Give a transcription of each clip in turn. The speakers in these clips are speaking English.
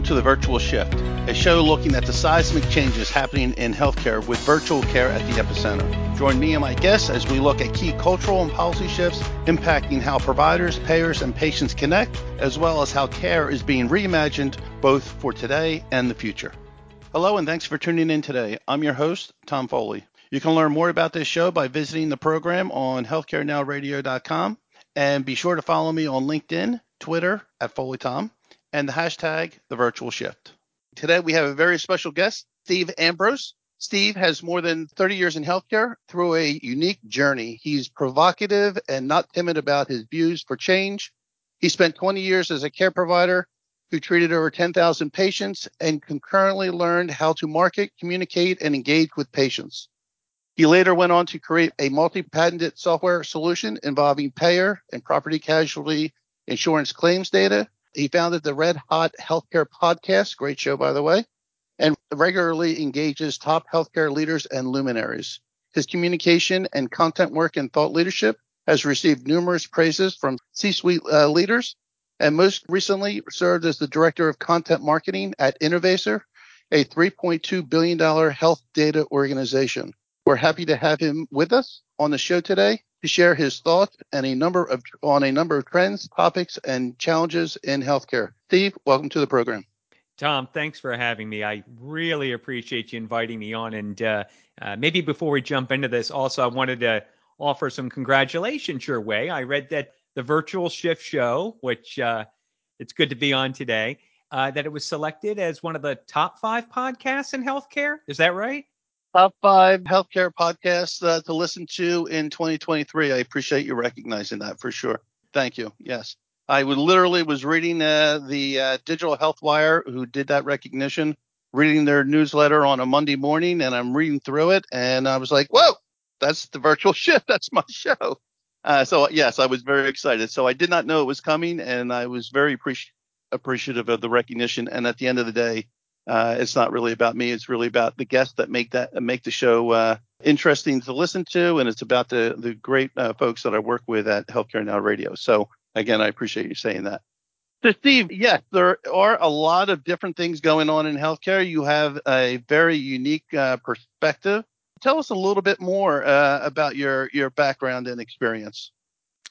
Welcome to the Virtual Shift, a show looking at the seismic changes happening in healthcare with virtual care at the epicenter. Join me and my guests as we look at key cultural and policy shifts impacting how providers, payers, and patients connect, as well as how care is being reimagined both for today and the future. Hello, and thanks for tuning in today. I'm your host, Tom Foley. You can learn more about this show by visiting the program on healthcarenowradio.com and be sure to follow me on LinkedIn, Twitter at FoleyTom, and the hashtag the virtual shift. Today we have a very special guest, Steve Ambrose. Steve has more than 30 years in healthcare through a unique journey. He's provocative and not timid about his views for change. He spent 20 years as a care provider who treated over 10,000 patients and concurrently learned how to market, communicate, and engage with patients. He later went on to create a multi-patented software solution involving payer and property casualty insurance claims data he founded the Red Hot Healthcare Podcast, great show, by the way, and regularly engages top healthcare leaders and luminaries. His communication and content work and thought leadership has received numerous praises from C suite uh, leaders, and most recently served as the director of content marketing at Innovaccer, a $3.2 billion health data organization. We're happy to have him with us on the show today to share his thoughts and a number of on a number of trends, topics, and challenges in healthcare. Steve, welcome to the program. Tom, thanks for having me. I really appreciate you inviting me on. And uh, uh, maybe before we jump into this, also I wanted to offer some congratulations your way. I read that the Virtual Shift Show, which uh, it's good to be on today, uh, that it was selected as one of the top five podcasts in healthcare. Is that right? Top five healthcare podcasts uh, to listen to in 2023. I appreciate you recognizing that for sure. Thank you. Yes. I would literally was reading uh, the uh, Digital Health Wire, who did that recognition, reading their newsletter on a Monday morning, and I'm reading through it, and I was like, "Whoa, that's the virtual shift. That's my show." Uh, so yes, I was very excited. So I did not know it was coming, and I was very appreci- appreciative of the recognition. And at the end of the day, uh, it's not really about me. It's really about the guests that make that make the show uh, interesting to listen to, and it's about the the great uh, folks that I work with at Healthcare Now Radio. So again, I appreciate you saying that. So Steve, yes, there are a lot of different things going on in healthcare. You have a very unique uh, perspective. Tell us a little bit more uh, about your your background and experience.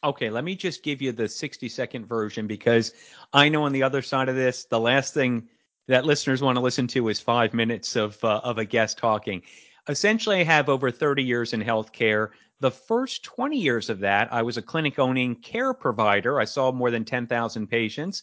Okay, let me just give you the 60 second version because I know on the other side of this, the last thing that listeners want to listen to is five minutes of uh, of a guest talking. Essentially, I have over 30 years in healthcare. The first 20 years of that, I was a clinic owning care provider. I saw more than 10,000 patients.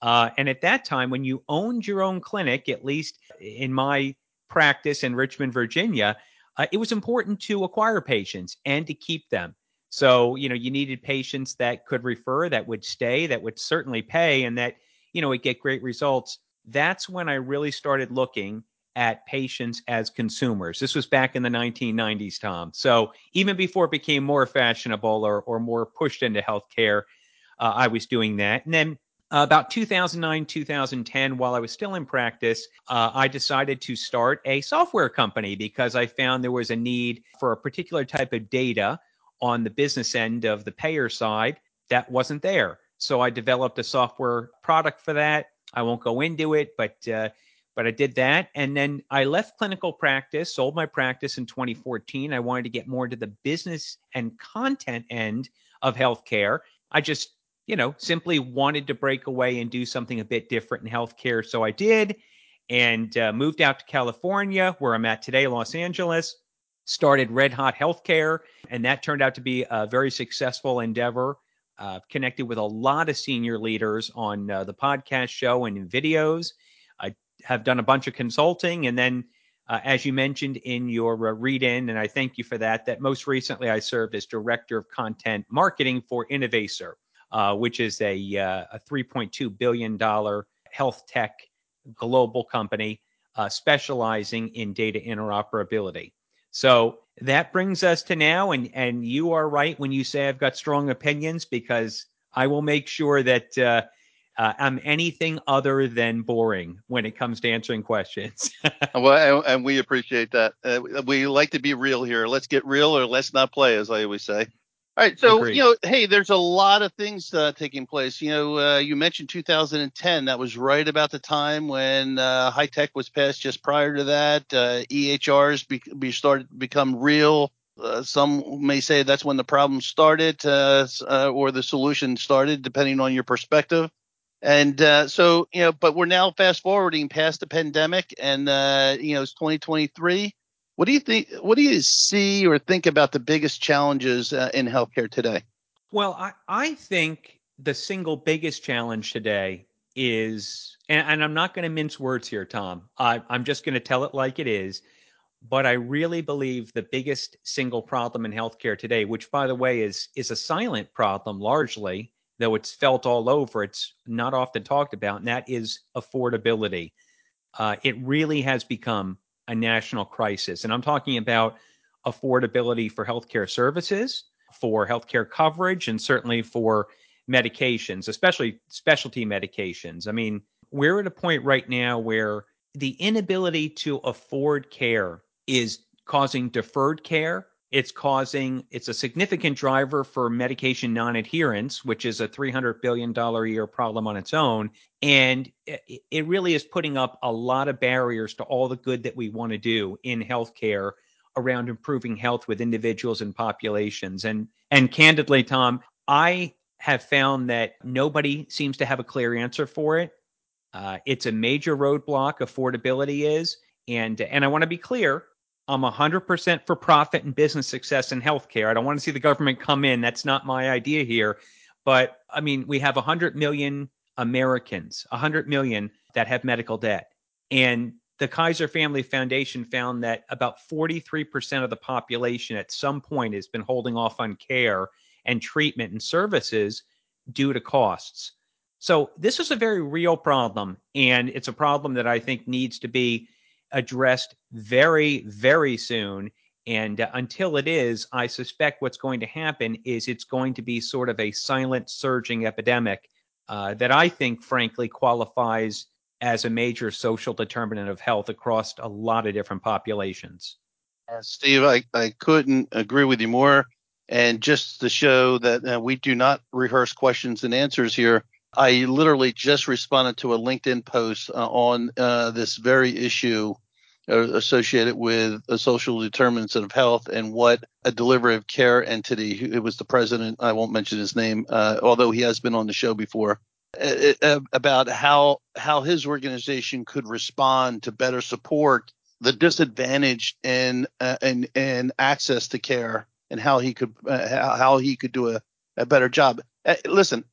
Uh, and at that time, when you owned your own clinic, at least in my practice in Richmond, Virginia, uh, it was important to acquire patients and to keep them. So, you know, you needed patients that could refer, that would stay, that would certainly pay, and that, you know, would get great results that's when I really started looking at patients as consumers. This was back in the 1990s, Tom. So even before it became more fashionable or, or more pushed into healthcare, uh, I was doing that. And then uh, about 2009, 2010, while I was still in practice, uh, I decided to start a software company because I found there was a need for a particular type of data on the business end of the payer side that wasn't there. So I developed a software product for that I won't go into it, but uh, but I did that, and then I left clinical practice, sold my practice in 2014. I wanted to get more into the business and content end of healthcare. I just you know simply wanted to break away and do something a bit different in healthcare, so I did, and uh, moved out to California, where I'm at today, Los Angeles. Started Red Hot Healthcare, and that turned out to be a very successful endeavor uh, connected with a lot of senior leaders on uh, the podcast show and in videos. I have done a bunch of consulting. And then, uh, as you mentioned in your uh, read in, and I thank you for that, that most recently I served as director of content marketing for Innovaccer, uh, which is a, uh, a $3.2 billion health tech global company specializing in data interoperability. So that brings us to now, and and you are right when you say I've got strong opinions because I will make sure that uh, uh, I'm anything other than boring when it comes to answering questions. well, and we appreciate that. Uh, we like to be real here. Let's get real, or let's not play, as I always say. All right, so Agreed. you know, hey, there's a lot of things uh, taking place. You know, uh, you mentioned 2010. That was right about the time when uh, tech was passed. Just prior to that, uh, EHRs be, be started become real. Uh, some may say that's when the problem started, uh, or the solution started, depending on your perspective. And so, you know, but we're now fast forwarding past the pandemic, and you know, it's 2023 what do you think? What do you see or think about the biggest challenges uh, in healthcare today? Well, I, I think the single biggest challenge today is, and, and I'm not going to mince words here, Tom. I, I'm just going to tell it like it is. But I really believe the biggest single problem in healthcare today, which by the way is is a silent problem largely, though it's felt all over, it's not often talked about, and that is affordability. Uh, it really has become a national crisis. And I'm talking about affordability for healthcare services, for healthcare coverage, and certainly for medications, especially specialty medications. I mean, we're at a point right now where the inability to afford care is causing deferred care it's causing it's a significant driver for medication non-adherence, which is a 300 billion dollar a year problem on its own, and it really is putting up a lot of barriers to all the good that we want to do in healthcare around improving health with individuals and populations. And and candidly, Tom, I have found that nobody seems to have a clear answer for it. Uh, it's a major roadblock. Affordability is, and and I want to be clear. I'm 100% for profit and business success in healthcare. I don't want to see the government come in. That's not my idea here. But I mean, we have 100 million Americans, 100 million that have medical debt. And the Kaiser Family Foundation found that about 43% of the population at some point has been holding off on care and treatment and services due to costs. So this is a very real problem. And it's a problem that I think needs to be addressed very, very soon. And uh, until it is, I suspect what's going to happen is it's going to be sort of a silent, surging epidemic uh, that I think, frankly, qualifies as a major social determinant of health across a lot of different populations. Uh, Steve, I, I couldn't agree with you more. And just to show that uh, we do not rehearse questions and answers here, I literally just responded to a LinkedIn post uh, on uh, this very issue uh, associated with social determinants of health and what a delivery of care entity, it was the president, I won't mention his name, uh, although he has been on the show before, uh, uh, about how how his organization could respond to better support the disadvantaged in in, in access to care and how he could how he could do a, a better job. listen,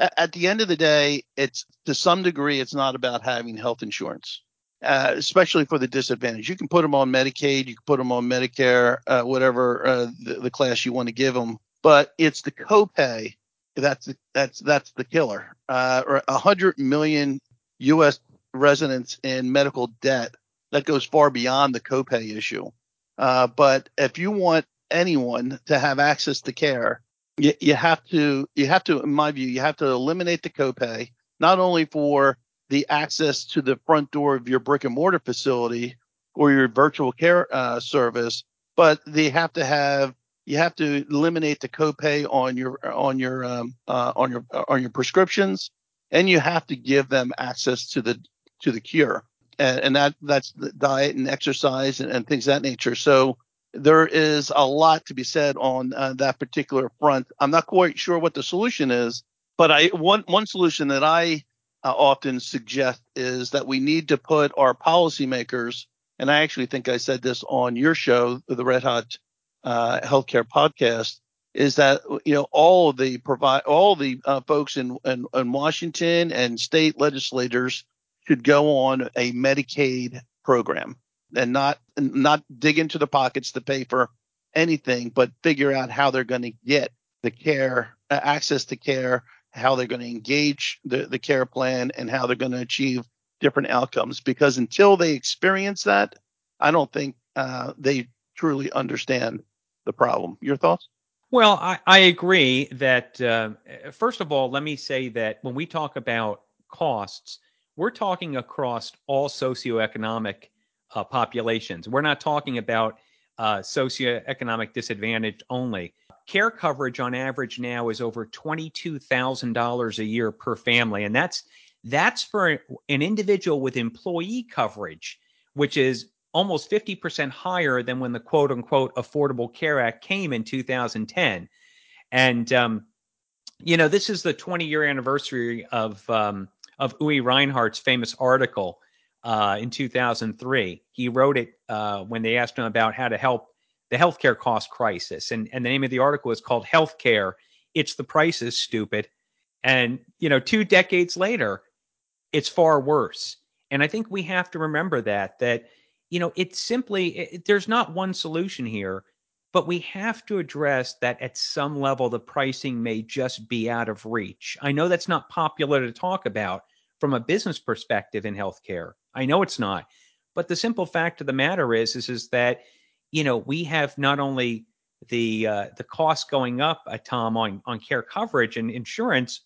at the end of the day, it's to some degree, it's not about having health insurance, uh, especially for the disadvantaged. You can put them on Medicaid, you can put them on Medicare, uh, whatever uh, the, the, class you want to give them, but it's the copay that's that's that's the killer. Uh, a hundred million U.S. residents in medical debt that goes far beyond the copay issue. Uh, but if you want anyone to have access to care, you, you have to you have to in my view you have to eliminate the copay not only for the access to the front door of your brick and mortar facility or your virtual care uh, service but they have to have you have to eliminate the copay on your on your um, uh, on your on your prescriptions and you have to give them access to the to the cure. And, and that that's the diet and exercise and, and things that nature. So there is a lot to be said on uh, that particular front. I'm not quite sure what the solution is, but I one one solution that I uh, often suggest is that we need to put our policymakers, and I actually think I said this on your show, the Red Hot uh, Healthcare Podcast, is that you know all the provide all the uh, folks in, in in Washington and state legislators should go on a Medicaid program and not not dig into the pockets to pay for anything, but figure out how they're going to get the care, uh, access to care, how they're going to engage the, the care plan, and how they're going to achieve different outcomes. Because until they experience that, I don't think uh, they truly understand the problem. Your thoughts? Well, I, I agree that, uh, first of all, let me say that when we talk about costs, we're talking across all socioeconomic uh, populations. We're not talking about uh, socioeconomic disadvantage only. care coverage on average now is over $22,000 a year per family. And that's that's for an individual with employee coverage, which is almost 50% higher than when the quote unquote Affordable Care Act came in 2010. And, um, you know, this is the 20 year anniversary of, um, of Uwe Reinhardt's famous article uh, in 2003. He wrote it uh, when they asked him about how to help the healthcare cost crisis. And, and the name of the article is called Healthcare. It's the prices, stupid. And, you know, two decades later, it's far worse. And I think we have to remember that, that, you know, it's simply, it, there's not one solution here, but we have to address that at some level, the pricing may just be out of reach. I know that's not popular to talk about from a business perspective in healthcare. I know it's not. But the simple fact of the matter is, is, is that, you know, we have not only the uh, the cost going up, uh, Tom, on on care coverage and insurance,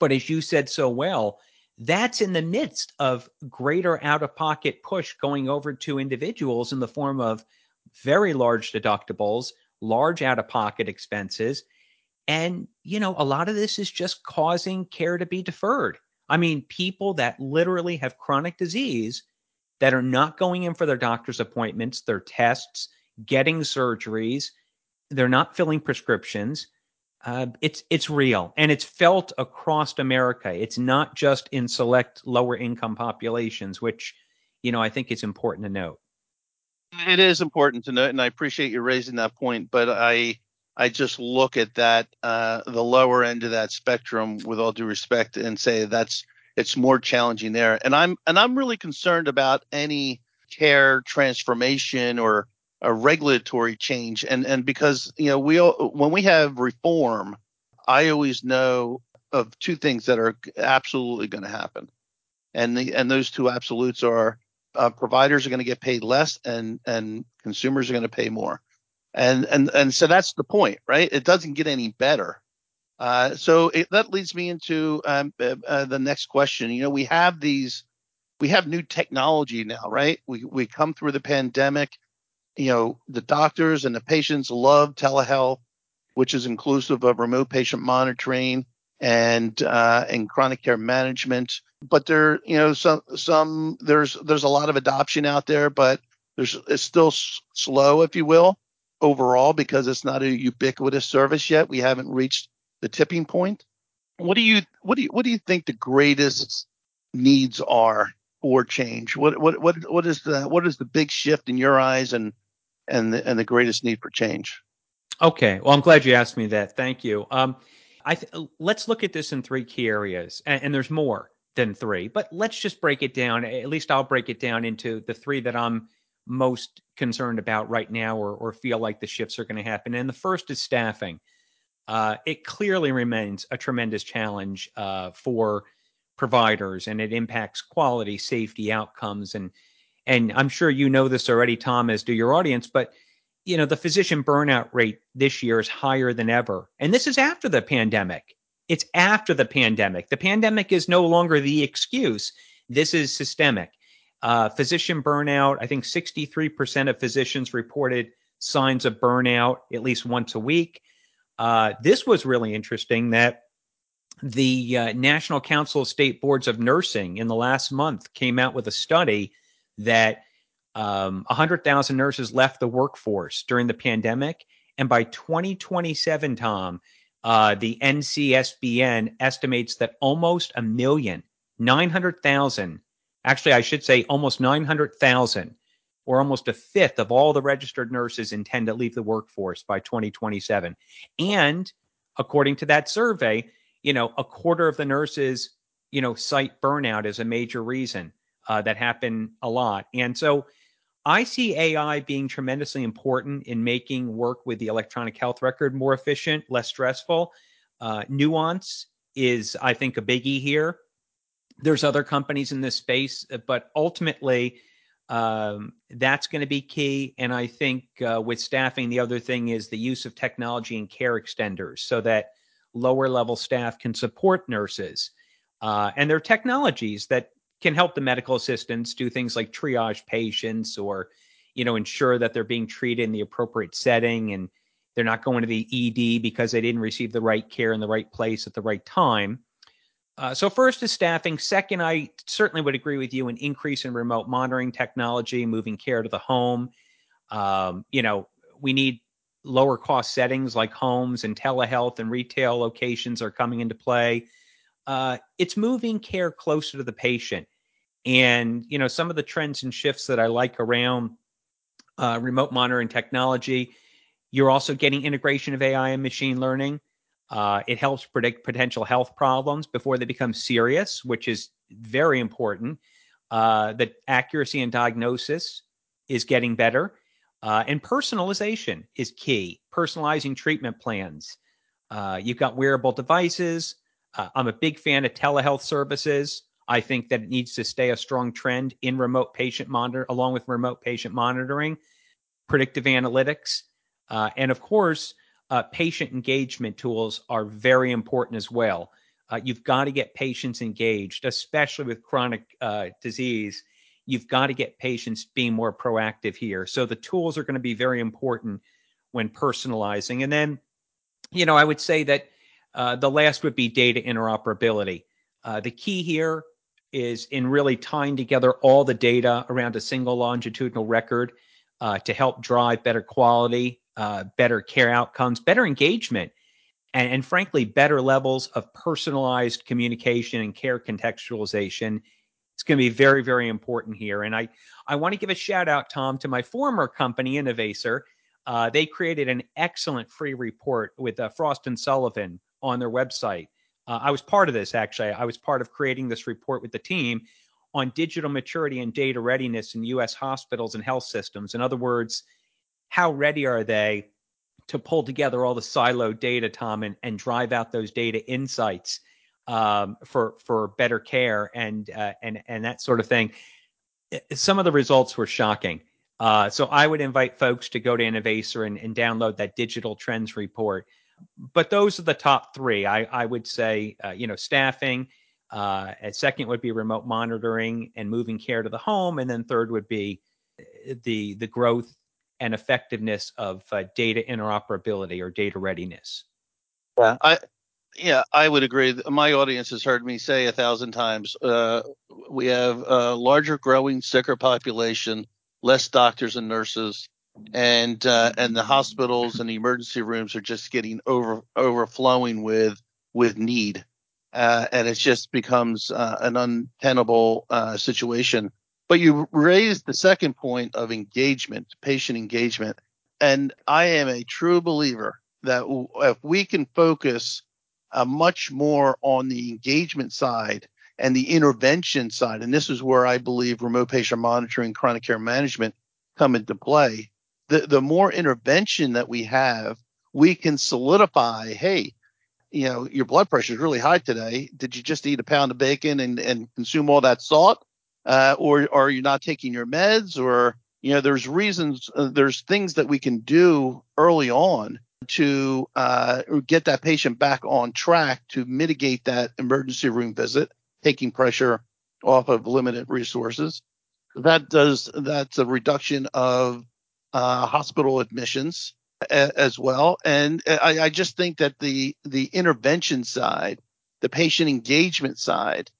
but as you said so well, that's in the midst of greater out of pocket push going over to individuals in the form of very large deductibles, large out of pocket expenses. And, you know, a lot of this is just causing care to be deferred. I mean, people that literally have chronic disease that are not going in for their doctor's appointments, their tests, getting surgeries, they're not filling prescriptions uh, it's it's real and it's felt across America. It's not just in select lower income populations, which you know I think it's important to note. It is important to note, and I appreciate you raising that point. But I I just look at that uh, the lower end of that spectrum with all due respect and say that's it's more challenging there. And I'm and I'm really concerned about any care transformation or a regulatory change. And and because you know we all, when we have reform i always know of two things that are absolutely going to happen. And the and those two absolutes are uh, providers are going to get paid less and and consumers are going to pay more and and and so that's the point right? It doesn't get any better. Uh, so it, that leads me into um, uh, uh the next question. You know we have these we have new technology now right? We we come through the pandemic. You know, the doctors and the patients love telehealth, which is inclusive of remote patient monitoring and uh, and chronic care management. But there, you know, some some there's there's a lot of adoption out there, but there's it's still s- slow, if you will, overall because it's not a ubiquitous service yet. We haven't reached the tipping point. What do you what do you what do you think the greatest needs are for change? What what what what is the what is the big shift in your eyes and and the, and the greatest need for change. Okay, well, I'm glad you asked me that. Thank you. Um, I th- let's look at this in three key areas, and, and there's more than three, but let's just break it down. At least I'll break it down into the three that I'm most concerned about right now, or or feel like the shifts are going to happen. And the first is staffing. Uh, it clearly remains a tremendous challenge uh, for providers, and it impacts quality, safety, outcomes, and and I'm sure you know this already, Tom, as do your audience, but you know, the physician burnout rate this year is higher than ever. And this is after the pandemic. It's after the pandemic. The pandemic is no longer the excuse. This is systemic. Uh, physician burnout, I think 63% of physicians reported signs of burnout at least once a week. Uh, this was really interesting that the uh, National Council of State Boards of Nursing in the last month came out with a study that um, 100,000 nurses left the workforce during the pandemic. And by 2027, Tom, uh, the NCSBN estimates that almost a million, 900,000, actually, I should say almost 900,000, or almost a fifth of all the registered nurses intend to leave the workforce by 2027. And according to that survey, you know, a quarter of the nurses, you know, cite burnout as a major reason uh, that happen a lot. And so I see AI being tremendously important in making work with the electronic health record more efficient, less stressful. Uh, Nuance is, I think, a biggie here. There's other companies in this space, uh, but ultimately, um, that's going to be key. And I think uh, with staffing, the other thing is the use of technology and care extenders so that lower level staff can support nurses. Uh, and there are technologies that can help the medical assistants do things like triage patients or you know ensure that they're being treated in the appropriate setting and They're not going to the ED because they didn't receive the right care in the right place at the right time. Uh, so first is staffing. Second, I certainly would agree with you an increase in remote monitoring technology, moving care to the home. Um, you know, we need lower cost settings like homes and telehealth and retail locations are coming into play. Uh, it's moving care closer to the patient. And, you know, some of the trends and shifts that I like around uh, remote monitoring technology, you're also getting integration of AI and machine learning. Uh, it helps predict potential health problems before they become serious, which is very important. Uh, the accuracy in diagnosis is getting better. Uh, and personalization is key, personalizing treatment plans. Uh, you've got wearable devices. Uh, I'm a big fan of telehealth services. I think that it needs to stay a strong trend in remote patient monitor, along with remote patient monitoring, predictive analytics, uh, and of course, uh, patient engagement tools are very important as well. Uh, you've got to get patients engaged, especially with chronic uh, disease. You've got to get patients being more proactive here. So the tools are going to be very important when personalizing. And then, you know, I would say that uh, the last would be data interoperability. Uh, the key here is in really tying together all the data around a single longitudinal record uh, to help drive better quality, uh, better care outcomes, better engagement, and, and, frankly, better levels of personalized communication and care contextualization. It's going to be very, very important here. And I, I want to give a shout out, Tom, to my former company, Innovaccer. Uh, they created an excellent free report with uh, Frost and Sullivan on their website uh, I was part of this actually. I was part of creating this report with the team on digital maturity and data readiness in US hospitals and health systems. In other words, how ready are they to pull together all the siloed data, Tom, and, and drive out those data insights um, for for better care and uh, and and that sort of thing. Some of the results were shocking. Uh, so I would invite folks to go to Innovaccer and, and download that digital trends report but those are the top three. I, I would say, uh, you know, staffing. Uh, second would be remote monitoring and moving care to the home, and then third would be uh, the the growth and effectiveness of uh, data interoperability or data readiness. Yeah, I yeah I would agree. My audience has heard me say a thousand times. Uh, we have a larger, growing, sicker population, less doctors and nurses, and uh, and the hospitals and the emergency rooms are just getting over overflowing with with need, uh, and it just becomes uh, an untenable uh, situation. But you raised the second point of engagement, patient engagement, and I am a true believer that if we can focus uh, much more on the engagement side and the intervention side, and this is where I believe remote patient monitoring, chronic care management come into play the, the more intervention that we have, we can solidify, hey, you know, your blood pressure is really high today. Did you just eat a pound of bacon and, and consume all that salt? Uh, or, are you not taking your meds? Or, you know, there's reasons, uh, there's things that we can do early on to uh, get that patient back on track to mitigate that emergency room visit, taking pressure off of limited resources. That does, that's a reduction of uh, hospital admissions a, as well. And I, I just think that the the intervention side, the patient engagement side,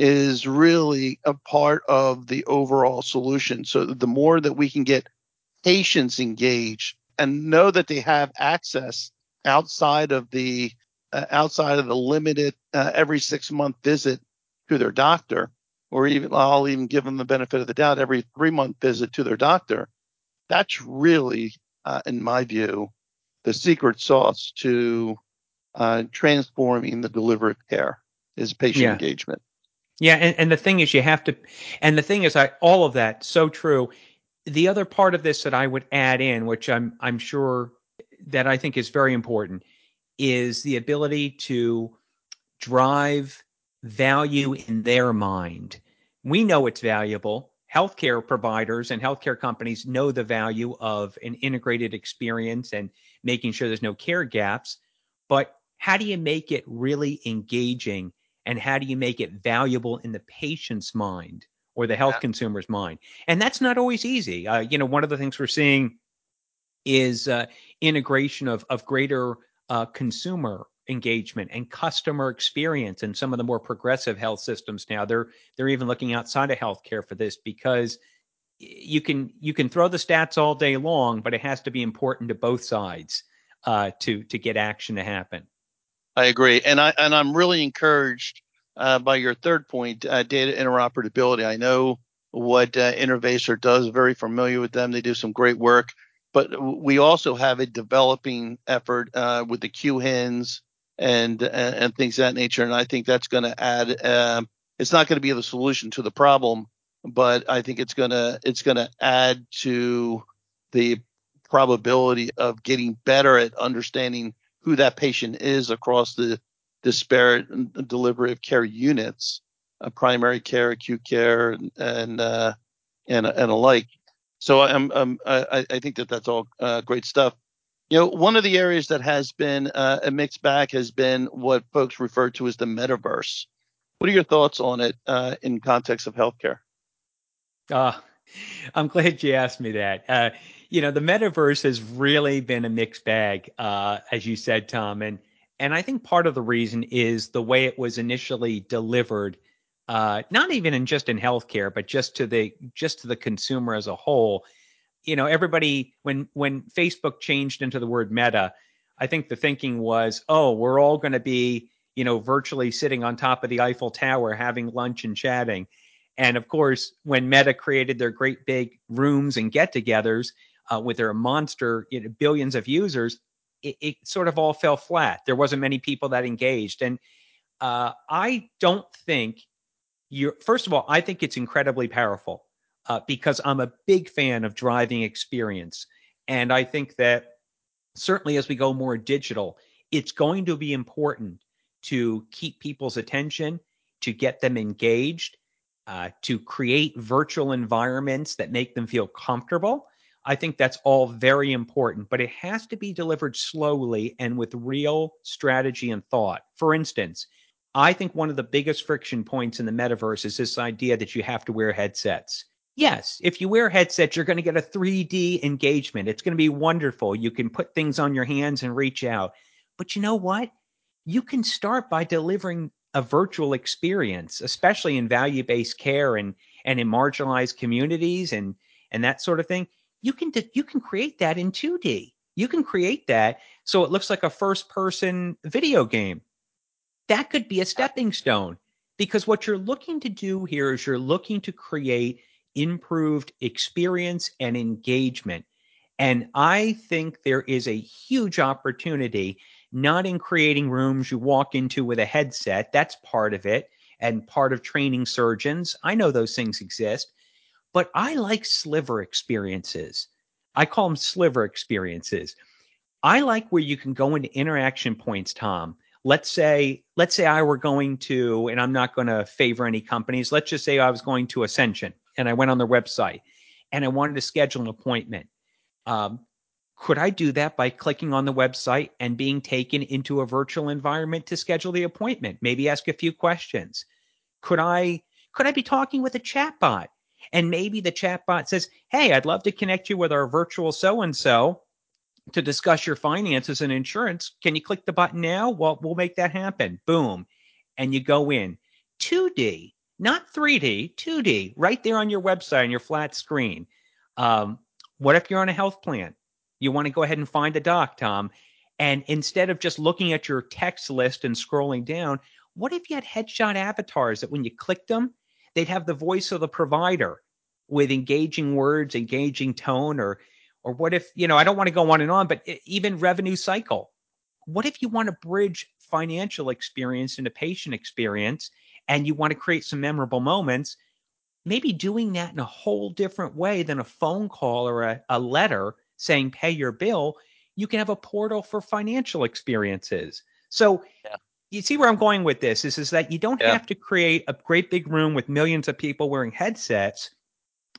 is really a part of the overall solution. So the more that we can get patients engaged and know that they have access outside of the uh, outside of the limited uh, every six month visit to their doctor, or even I'll even give them the benefit of the doubt every three month visit to their doctor that's really, uh, in my view, the secret sauce to uh, transforming the delivery of care is patient yeah. engagement. Yeah, and, and the thing is, you have to, and the thing is, I all of that so true. The other part of this that I would add in, which I'm I'm sure that I think is very important, is the ability to drive value in their mind. We know it's valuable healthcare providers and healthcare companies know the value of an integrated experience and making sure there's no care gaps. But how do you make it really engaging and how do you make it valuable in the patient's mind or the health yeah. consumer's mind? And that's not always easy. Uh, you know, one of the things we're seeing is uh, integration of of greater uh, consumer engagement and customer experience and some of the more progressive health systems now they're they're even looking outside of healthcare for this because you can you can throw the stats all day long but it has to be important to both sides uh, to to get action to happen i agree and i and i'm really encouraged uh, by your third point uh, data interoperability i know what uh, Innovaccer does very familiar with them they do some great work but we also have a developing effort uh, with the QHINs and, and, and things of that nature. And I think that's going to add. Um, it's not going to be the solution to the problem, but I think it's gonna it's gonna add to the probability of getting better at understanding who that patient is across the disparate delivery of care units, uh, primary care, acute care, and and uh, and, and alike. So I'm, I'm I, I think that that's all uh, great stuff. You know, one of the areas that has been uh, a mixed bag has been what folks refer to as the metaverse. What are your thoughts on it uh, in context of healthcare? Uh, I'm glad you asked me that. You know, the metaverse has really been a mixed bag, uh, as you said, Tom, and and I think part of the reason is the way it was initially delivered, uh, not even in just in healthcare, but just to the just to the consumer as a whole you know, everybody when when Facebook changed into the word meta, I think the thinking was, oh, we're all going to be, you know, virtually sitting on top of the Eiffel Tower having lunch and chatting. And of course, when Meta created their great big rooms and get-togethers uh, with their monster you know, billions of users, it, it, sort of all fell flat. There wasn't many people that engaged, and uh, I don't think you're. First of all, I think it's incredibly powerful uh, because I'm a big fan of driving experience. And I think that certainly as we go more digital, it's going to be important to keep people's attention, to get them engaged, uh, to create virtual environments that make them feel comfortable. I think that's all very important, but it has to be delivered slowly and with real strategy and thought. For instance, I think one of the biggest friction points in the metaverse is this idea that you have to wear headsets. Yes, if you wear headsets, you're going to get a 3D engagement. It's going to be wonderful. You can put things on your hands and reach out. But you know what? You can start by delivering a virtual experience, especially in value-based care and and in marginalized communities and and that sort of thing. You can you can create that in 2D. You can create that so it looks like a first-person video game. That could be a stepping stone because what you're looking to do here is you're looking to create improved experience and engagement. And I think there is a huge opportunity, not in creating rooms you walk into with a headset, that's part of it, and part of training surgeons. I know those things exist, but I like sliver experiences. I call them sliver experiences. I like where you can go into interaction points, Tom. Let's say, let's say I were going to, and I'm not going to favor any companies. Let's just say I was going to Ascension and I went on their website and I wanted to schedule an appointment. Um, could I do that by clicking on the website and being taken into a virtual environment to schedule the appointment? Maybe ask a few questions. Could I could I be talking with a chatbot? And maybe the chatbot says, "Hey, I'd love to connect you with our virtual so and so to discuss your finances and insurance. Can you click the button now? Well, we'll make that happen." Boom. And you go in. 2D not 3D, 2D, right there on your website on your flat screen. Um, what if you're on a health plan? You want to go ahead and find a doc, Tom. And instead of just looking at your text list and scrolling down, what if you had headshot avatars that when you clicked them, they'd have the voice of the provider with engaging words, engaging tone, or or what if, you know, I don't want to go on and on, but even revenue cycle. What if you want to bridge financial experience into patient experience and you want to create some memorable moments, maybe doing that in a whole different way than a phone call or a, a letter saying pay your bill, you can have a portal for financial experiences. So yeah. You see where I'm going with this is, is that you don't yeah. have to create a great big room with millions of people wearing headsets.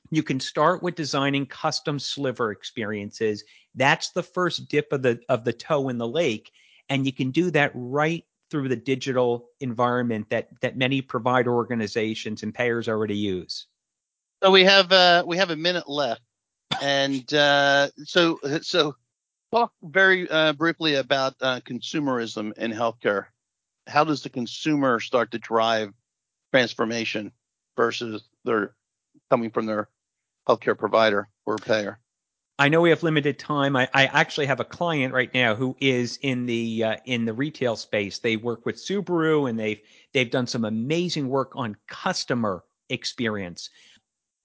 You can start with designing custom sliver experiences. That's the first dip of the of the toe in the lake. And you can do that right through the digital environment that that many provider organizations and payers already use. So we have uh, we have a minute left. And uh, so, so talk very uh, briefly about uh, consumerism in healthcare. How does the consumer start to drive transformation versus their coming from their healthcare provider or payer? I know we have limited time. I, I actually have a client right now who is in the uh, in the retail space. They work with Subaru, and they've they've done some amazing work on customer experience,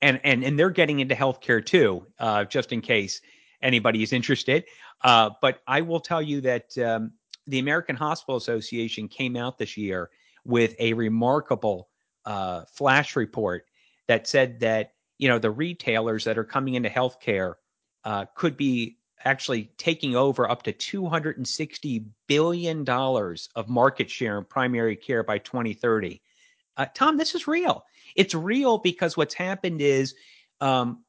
and and and they're getting into healthcare too. Uh, just in case anybody is interested, uh, but I will tell you that um, the American Hospital Association came out this year with a remarkable uh, flash report that said that you know the retailers that are coming into healthcare uh, could be actually taking over up to $260 billion of market share in primary care by 2030. Uh, Tom, this is real. It's real because what's happened is um,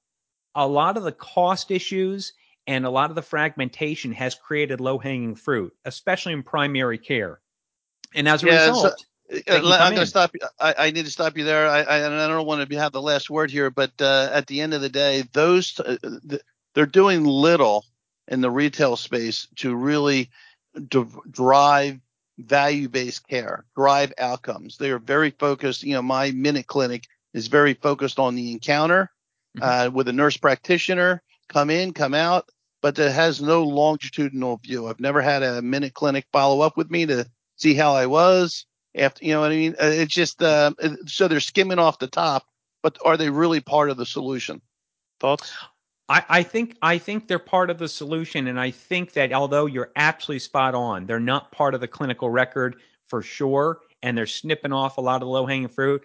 a lot of the cost issues and a lot of the fragmentation has created low hanging fruit, especially in primary care. And as a yeah, result, so, uh, I'm going to stop you. I, I, need to stop you there. I, I, I don't want to have the last word here, but uh, at the end of the day, those uh, they're doing little in the retail space to really d- drive value-based care, drive outcomes. They are very focused. You know, my MinuteClinic is very focused on the encounter mm-hmm. uh, with a nurse practitioner. Come in, come out, but it has no longitudinal view. I've never had a MinuteClinic follow up with me to see how I was after. You know what I mean? Uh, it's just uh, so they're skimming off the top, but are they really part of the solution? Thoughts? I, I, think I think they're part of the solution, and I think that although you're absolutely spot on, they're not part of the clinical record for sure, and they're snipping off a lot of low hanging fruit.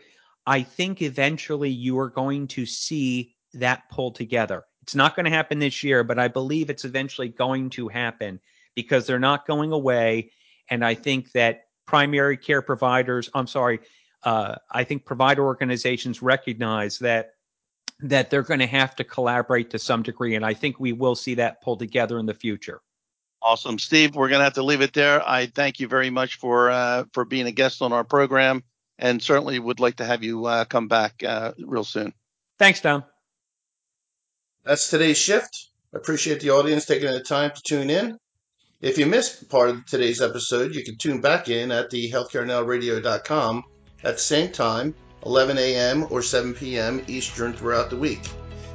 I think eventually you are going to see that pull together. It's not going to happen this year, but I believe it's eventually going to happen because they're not going away. And I think that primary care providers, I'm sorry, uh, I think provider organizations recognize that that they're going to have to collaborate to some degree. And I think we will see that pulled together in the future. Awesome, Steve. We're going to have to leave it there. I thank you very much for uh, for being a guest on our program, and certainly would like to have you uh, come back uh, real soon. Thanks, Tom. That's today's shift. I appreciate the audience taking the time to tune in. If you missed part of today's episode, you can tune back in at the healthcarenowradio.com at the same time 11 a.m. or 7 p.m. Eastern throughout the week.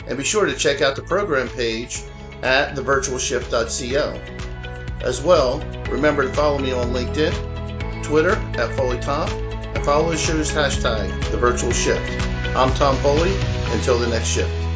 And be sure to check out the program page at thevirtualshift.co. As well, remember to follow me on LinkedIn, Twitter at FoleyTom, and follow the show's hashtag, The Virtual Shift. I'm Tom Foley. Until the next shift.